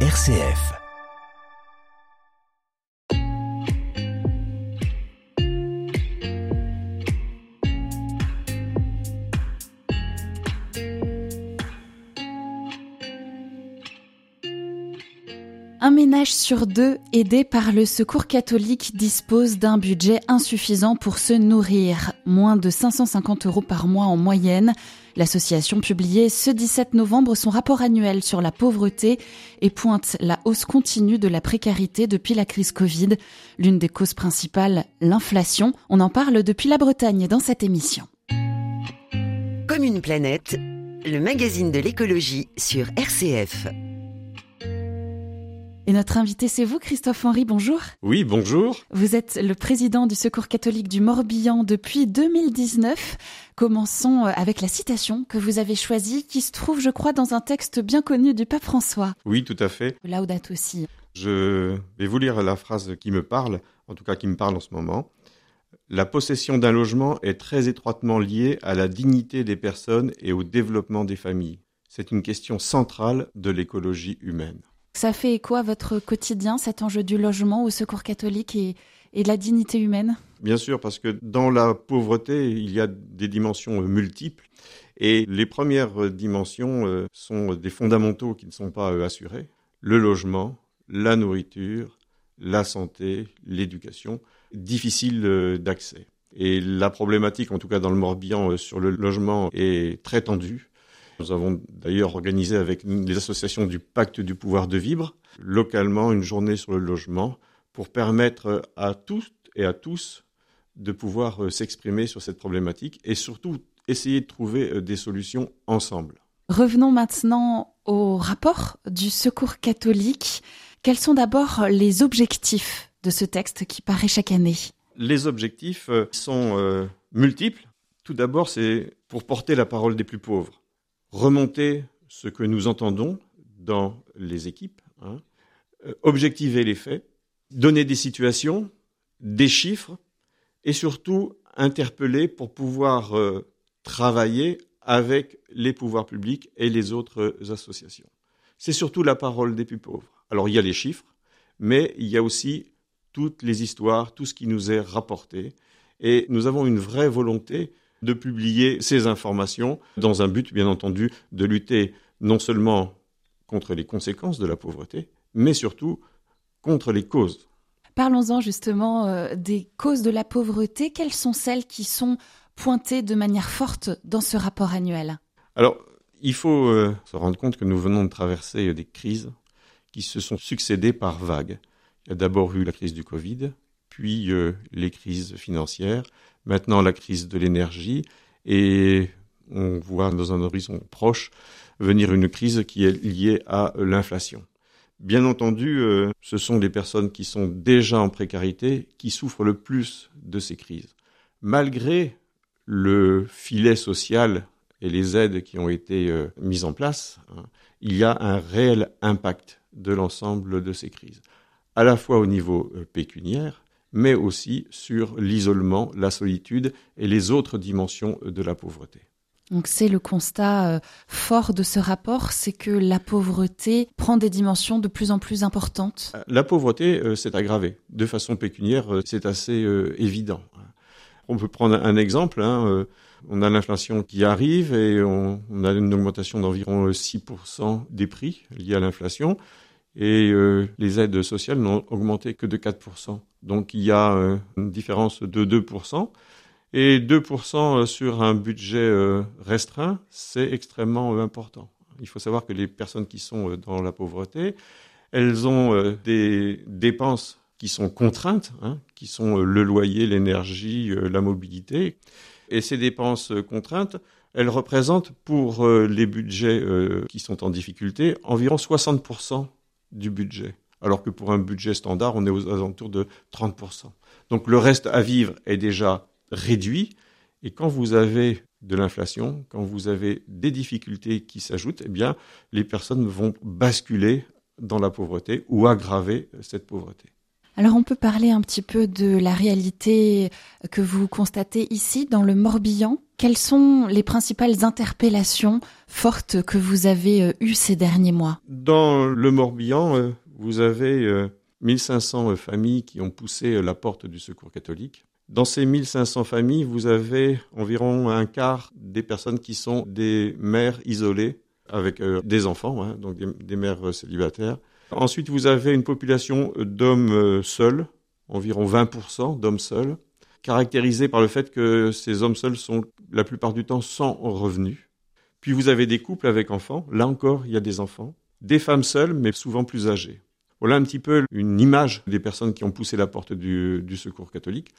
RCF. Un ménage sur deux aidé par le Secours catholique dispose d'un budget insuffisant pour se nourrir, moins de 550 euros par mois en moyenne. L'association publiait ce 17 novembre son rapport annuel sur la pauvreté et pointe la hausse continue de la précarité depuis la crise Covid. L'une des causes principales, l'inflation. On en parle depuis la Bretagne dans cette émission. Comme une planète, le magazine de l'écologie sur RCF. Et notre invité, c'est vous, Christophe Henry, bonjour. Oui, bonjour. Vous êtes le président du Secours catholique du Morbihan depuis 2019. Commençons avec la citation que vous avez choisie, qui se trouve, je crois, dans un texte bien connu du pape François. Oui, tout à fait. Laudate aussi. Je vais vous lire la phrase qui me parle, en tout cas qui me parle en ce moment. La possession d'un logement est très étroitement liée à la dignité des personnes et au développement des familles. C'est une question centrale de l'écologie humaine. Ça fait quoi votre quotidien, cet enjeu du logement au secours catholique et, et de la dignité humaine? Bien sûr, parce que dans la pauvreté, il y a des dimensions euh, multiples. Et les premières euh, dimensions euh, sont des fondamentaux qui ne sont pas assurés. Le logement, la nourriture, la santé, l'éducation, difficile d'accès. Et la problématique, en tout cas dans le Morbihan, sur le logement est très tendue. Nous avons d'ailleurs organisé avec les associations du Pacte du pouvoir de vivre, localement, une journée sur le logement pour permettre à toutes et à tous de pouvoir euh, s'exprimer sur cette problématique et surtout essayer de trouver euh, des solutions ensemble. Revenons maintenant au rapport du Secours catholique. Quels sont d'abord les objectifs de ce texte qui paraît chaque année? Les objectifs euh, sont multiples. Tout d'abord, c'est pour porter la parole des plus pauvres remonter ce que nous entendons dans les équipes, hein, euh, objectiver les faits, donner des situations, des chiffres, et surtout interpeller pour pouvoir euh, travailler avec les pouvoirs publics et les autres associations. C'est surtout la parole des plus pauvres. Alors il y a les chiffres, mais il y a aussi toutes les histoires, tout ce qui nous est rapporté, et nous avons une vraie volonté de publier ces informations dans un but, bien entendu, de lutter non seulement contre les conséquences de la pauvreté, mais surtout contre les causes. Parlons-en justement euh, des causes de la pauvreté. Quelles sont celles qui sont pointées de manière forte dans ce rapport annuel? Alors, il faut euh, se rendre compte que nous venons de traverser des crises qui se sont succédées par vagues. Il y a d'abord eu la crise du Covid, puis euh, les crises financières, maintenant la crise de l'énergie, et on voit dans un horizon proche venir une crise qui est liée à l'inflation. Bien entendu, euh, ce sont les personnes qui sont déjà en précarité qui souffrent le plus de ces crises. Malgré le filet social et les aides qui ont été euh, mises en place, hein, il y a un réel impact de l'ensemble de ces crises, à la fois au niveau pécuniaire, mais aussi sur l'isolement, la solitude et les autres dimensions de la pauvreté. Donc c'est le constat euh, fort de ce rapport, c'est que la pauvreté prend des dimensions de plus en plus importantes. Euh, la pauvreté euh, s'est aggravée. De façon pécuniaire, c'est assez évident. On peut prendre un exemple. Hein, on a l'inflation qui arrive et on, on a une augmentation d'environ 6% des prix liés à l'inflation et euh, les aides sociales n'ont augmenté que de 4%. Donc il y a euh, une différence de 2%. Et 2% sur un budget euh, restreint, c'est extrêmement important. Il faut savoir que les personnes qui sont dans la pauvreté, elles ont des dépenses qui sont contraintes, hein, qui sont le loyer, l'énergie, la mobilité. Et ces dépenses contraintes, elles représentent pour les budgets qui sont en difficulté environ 60% du budget. Alors que pour un budget standard, on est aux alentours de 30%. Donc le reste à vivre est déjà réduit. Et quand vous avez de l'inflation, quand vous avez des difficultés qui s'ajoutent, eh bien, les personnes vont basculer dans la pauvreté ou aggraver cette pauvreté. Alors on peut parler un petit peu de la réalité que vous constatez ici dans le Morbihan. Quelles sont les principales interpellations fortes que vous avez euh, eues ces derniers mois? Dans le Morbihan, euh, vous avez 1500 euh, familles qui ont poussé la porte du secours catholique. Dans ces 1500 familles, vous avez environ un quart des personnes qui sont des mères isolées avec des enfants, hein, donc des mères célibataires. Ensuite, vous avez une population d'hommes euh, seuls, environ 20% d'hommes seuls, caractérisés par le fait que ces hommes seuls sont la plupart du temps sans revenus. Puis vous avez des couples avec enfants, là encore il y a des enfants, des femmes seules mais souvent plus âgées. Voilà un petit peu une image des personnes qui ont poussé la porte du, secours catholique.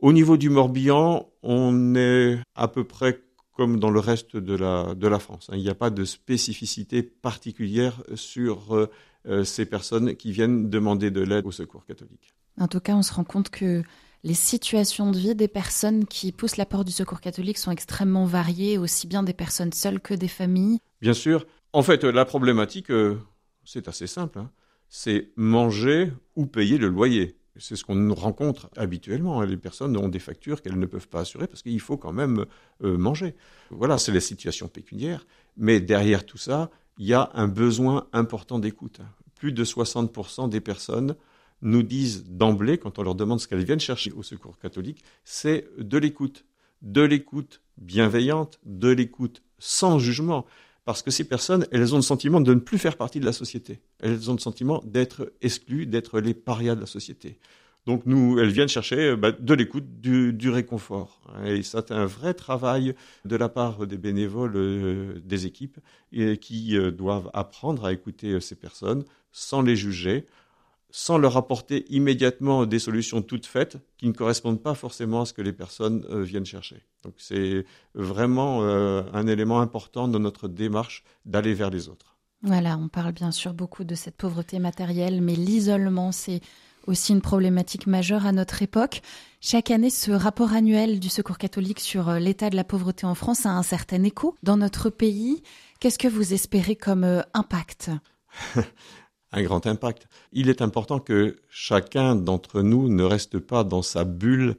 Au niveau du Morbihan, on est à peu près comme dans le reste de la, de la France. Hein. Il n'y a pas de spécificité particulière sur euh, euh, ces personnes qui viennent demander de l'aide au secours catholique. En tout cas, on se rend compte que les situations de vie des personnes qui poussent la porte du secours catholique sont extrêmement variées, aussi bien des personnes seules que des familles. Bien sûr. En fait, la problématique, euh, c'est assez simple. Hein. C'est manger ou payer le loyer. C'est ce qu'on rencontre habituellement. Hein. Les personnes ont des factures qu'elles ne peuvent pas assurer parce qu'il faut quand même euh, manger. Voilà, c'est la situation pécuniaire. Mais derrière tout ça, il y a un besoin important d'écoute. Plus de 60% des personnes nous disent d'emblée, quand on leur demande ce qu'elles viennent chercher au secours catholique, c'est de l'écoute. De l'écoute bienveillante, de l'écoute sans jugement. Parce que ces personnes, elles ont le sentiment de ne plus faire partie de la société. Elles ont le sentiment d'être exclues, d'être les parias de la société. Donc nous, elles viennent chercher euh, bah, de l'écoute, du, réconfort. Et c'est un vrai travail de la part des bénévoles euh, des équipes qui euh, doivent apprendre à écouter ces personnes sans les juger, sans leur apporter immédiatement des solutions toutes faites qui ne correspondent pas forcément à ce que les personnes viennent chercher. Donc c'est vraiment un élément important de notre démarche d'aller vers les autres. Voilà, on parle bien sûr beaucoup de cette pauvreté matérielle, mais l'isolement, c'est aussi une problématique majeure à notre époque. Chaque année, ce rapport annuel du Secours catholique sur euh, l'état de la pauvreté en France a un certain écho dans notre pays. Qu'est-ce que vous espérez comme euh, impact? Un grand impact. Il est important que chacun d'entre nous ne reste pas dans sa bulle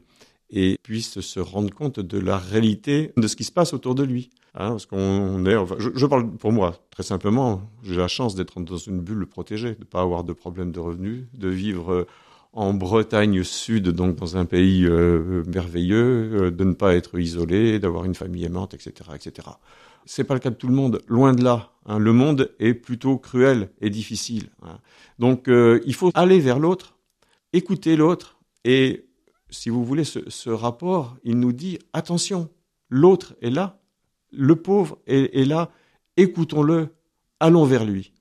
et puisse se rendre compte de la réalité de ce qui se passe autour de lui. Hein, parce qu'on est, enfin, je, parle pour moi, très simplement, j'ai la chance d'être dans une bulle protégée, de ne pas avoir de problème de revenus, de vivre euh, en Bretagne Sud, donc dans un pays euh, merveilleux, euh, de ne pas être isolé, d'avoir une famille aimante, etc., etc. C'est pas le cas de tout le monde, loin de là. Hein. Le monde est plutôt cruel et difficile. Hein. Donc, il faut aller vers l'autre, écouter l'autre, et si vous voulez, ce, ce rapport, il nous dit attention, l'autre est là, le pauvre est, là, écoutons-le, allons vers lui.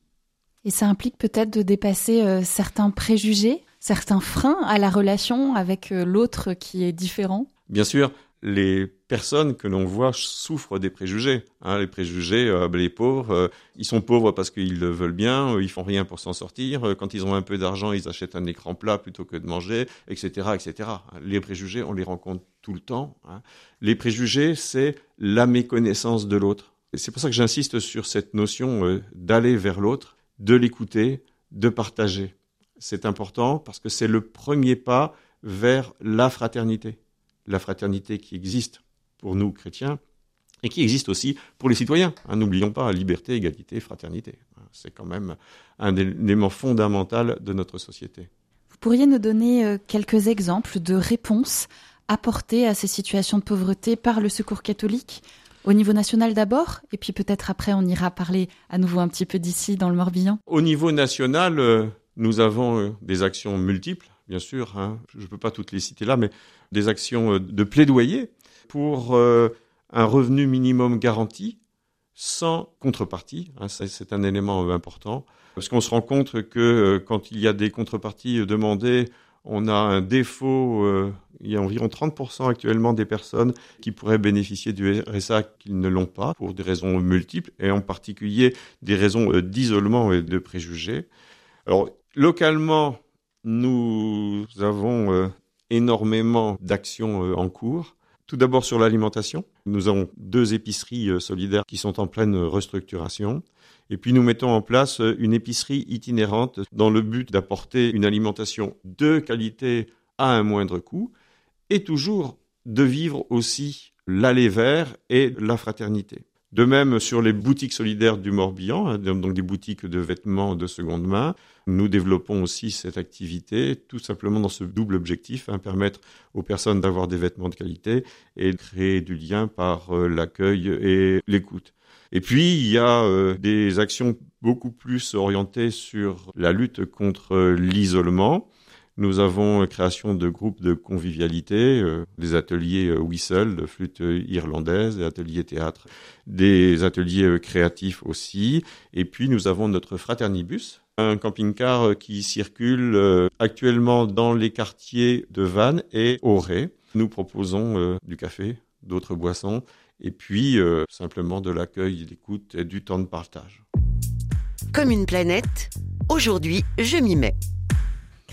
Et ça implique peut-être de dépasser euh, certains préjugés, certains freins à la relation avec euh, l'autre qui est différent? Bien sûr, les personnes que l'on voit souffrent des préjugés. Hein. les préjugés, euh, les pauvres, ils sont pauvres parce qu'ils le veulent bien, ils font rien pour s'en sortir. Quand ils ont un peu d'argent, ils achètent un écran plat plutôt que de manger, etc., etc. Les préjugés, on les rencontre tout le temps. Hein. Les préjugés, c'est la méconnaissance de l'autre. C'est pour ça que j'insiste sur cette notion euh, d'aller vers l'autre, de l'écouter, de partager. C'est important parce que c'est le premier pas vers la fraternité. La fraternité qui existe pour nous chrétiens et qui existe aussi pour les citoyens. Hein, n'oublions pas liberté, égalité, fraternité. C'est quand même un élément fondamental de notre société. Vous pourriez nous donner euh, quelques exemples de réponses apportées à ces situations de pauvreté par le Secours catholique au niveau national d'abord, et puis peut-être après on ira parler à nouveau un petit peu d'ici dans le Morbihan. Au niveau national, euh, nous avons euh, des actions multiples, bien sûr, hein. je ne peux pas toutes les citer là, mais des actions de plaidoyer pour un revenu minimum garanti sans contrepartie. Hein, c'est un élément important, parce qu'on se rend compte que quand il y a des contreparties demandées, on a un défaut, euh, il y a environ 30% actuellement des personnes qui pourraient bénéficier du RSA qui ne l'ont pas pour des raisons multiples et en particulier des raisons euh, d'isolement et de préjugés. Alors localement, nous avons euh, énormément d'actions en cours. Tout d'abord sur l'alimentation. Nous avons deux épiceries solidaires qui sont en pleine restructuration. Et puis nous mettons en place une épicerie itinérante dans le but d'apporter une alimentation de qualité à un moindre coût et toujours de vivre aussi l'aller vert et la fraternité. De même, sur les boutiques solidaires du Morbihan, hein, donc des boutiques de vêtements de seconde main, nous développons aussi cette activité tout simplement dans ce double objectif, hein, permettre aux personnes d'avoir des vêtements de qualité et créer du lien par euh, l'accueil et l'écoute. Et puis, il y a euh, des actions beaucoup plus orientées sur la lutte contre l'isolement. Nous avons création de groupes de convivialité, euh, des ateliers euh, whistle, de flûte irlandaise, des ateliers théâtre, des ateliers euh, créatifs aussi. Et puis nous avons notre fraternibus, un camping-car qui circule actuellement dans les quartiers de Vannes et Auray. Nous proposons du café, d'autres boissons, et puis simplement de l'accueil, d'écoute et du temps de partage. Comme une planète, aujourd'hui je m'y mets.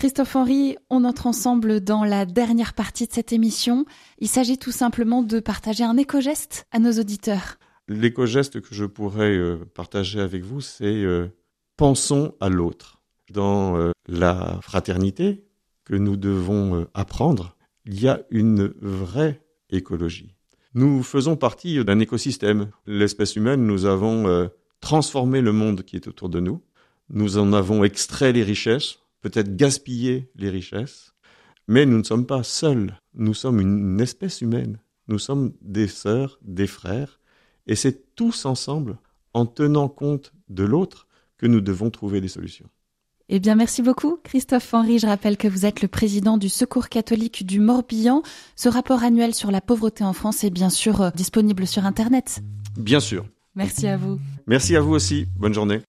Christophe Henry, on entre ensemble dans la dernière partie de cette émission. Il s'agit tout simplement de partager un éco-geste à nos auditeurs. L'éco-geste que je pourrais euh, partager avec vous, c'est euh, pensons à l'autre. Dans euh, la fraternité que nous devons apprendre, il y a une vraie écologie. Nous faisons partie d'un écosystème. L'espèce humaine, nous avons transformé le monde qui est autour de nous. Nous en avons extrait les richesses peut-être gaspiller les richesses, mais nous ne sommes pas seuls, nous sommes une espèce humaine, nous sommes des sœurs, des frères, et c'est tous ensemble, en tenant compte de l'autre, que nous devons trouver des solutions. Eh bien, merci beaucoup, Christophe Henry. Je rappelle que vous êtes le président du Secours catholique du Morbihan. Ce rapport annuel sur la pauvreté en France est bien sûr euh, disponible sur Internet. Bien sûr. Merci à vous. Merci à vous aussi. Bonne journée.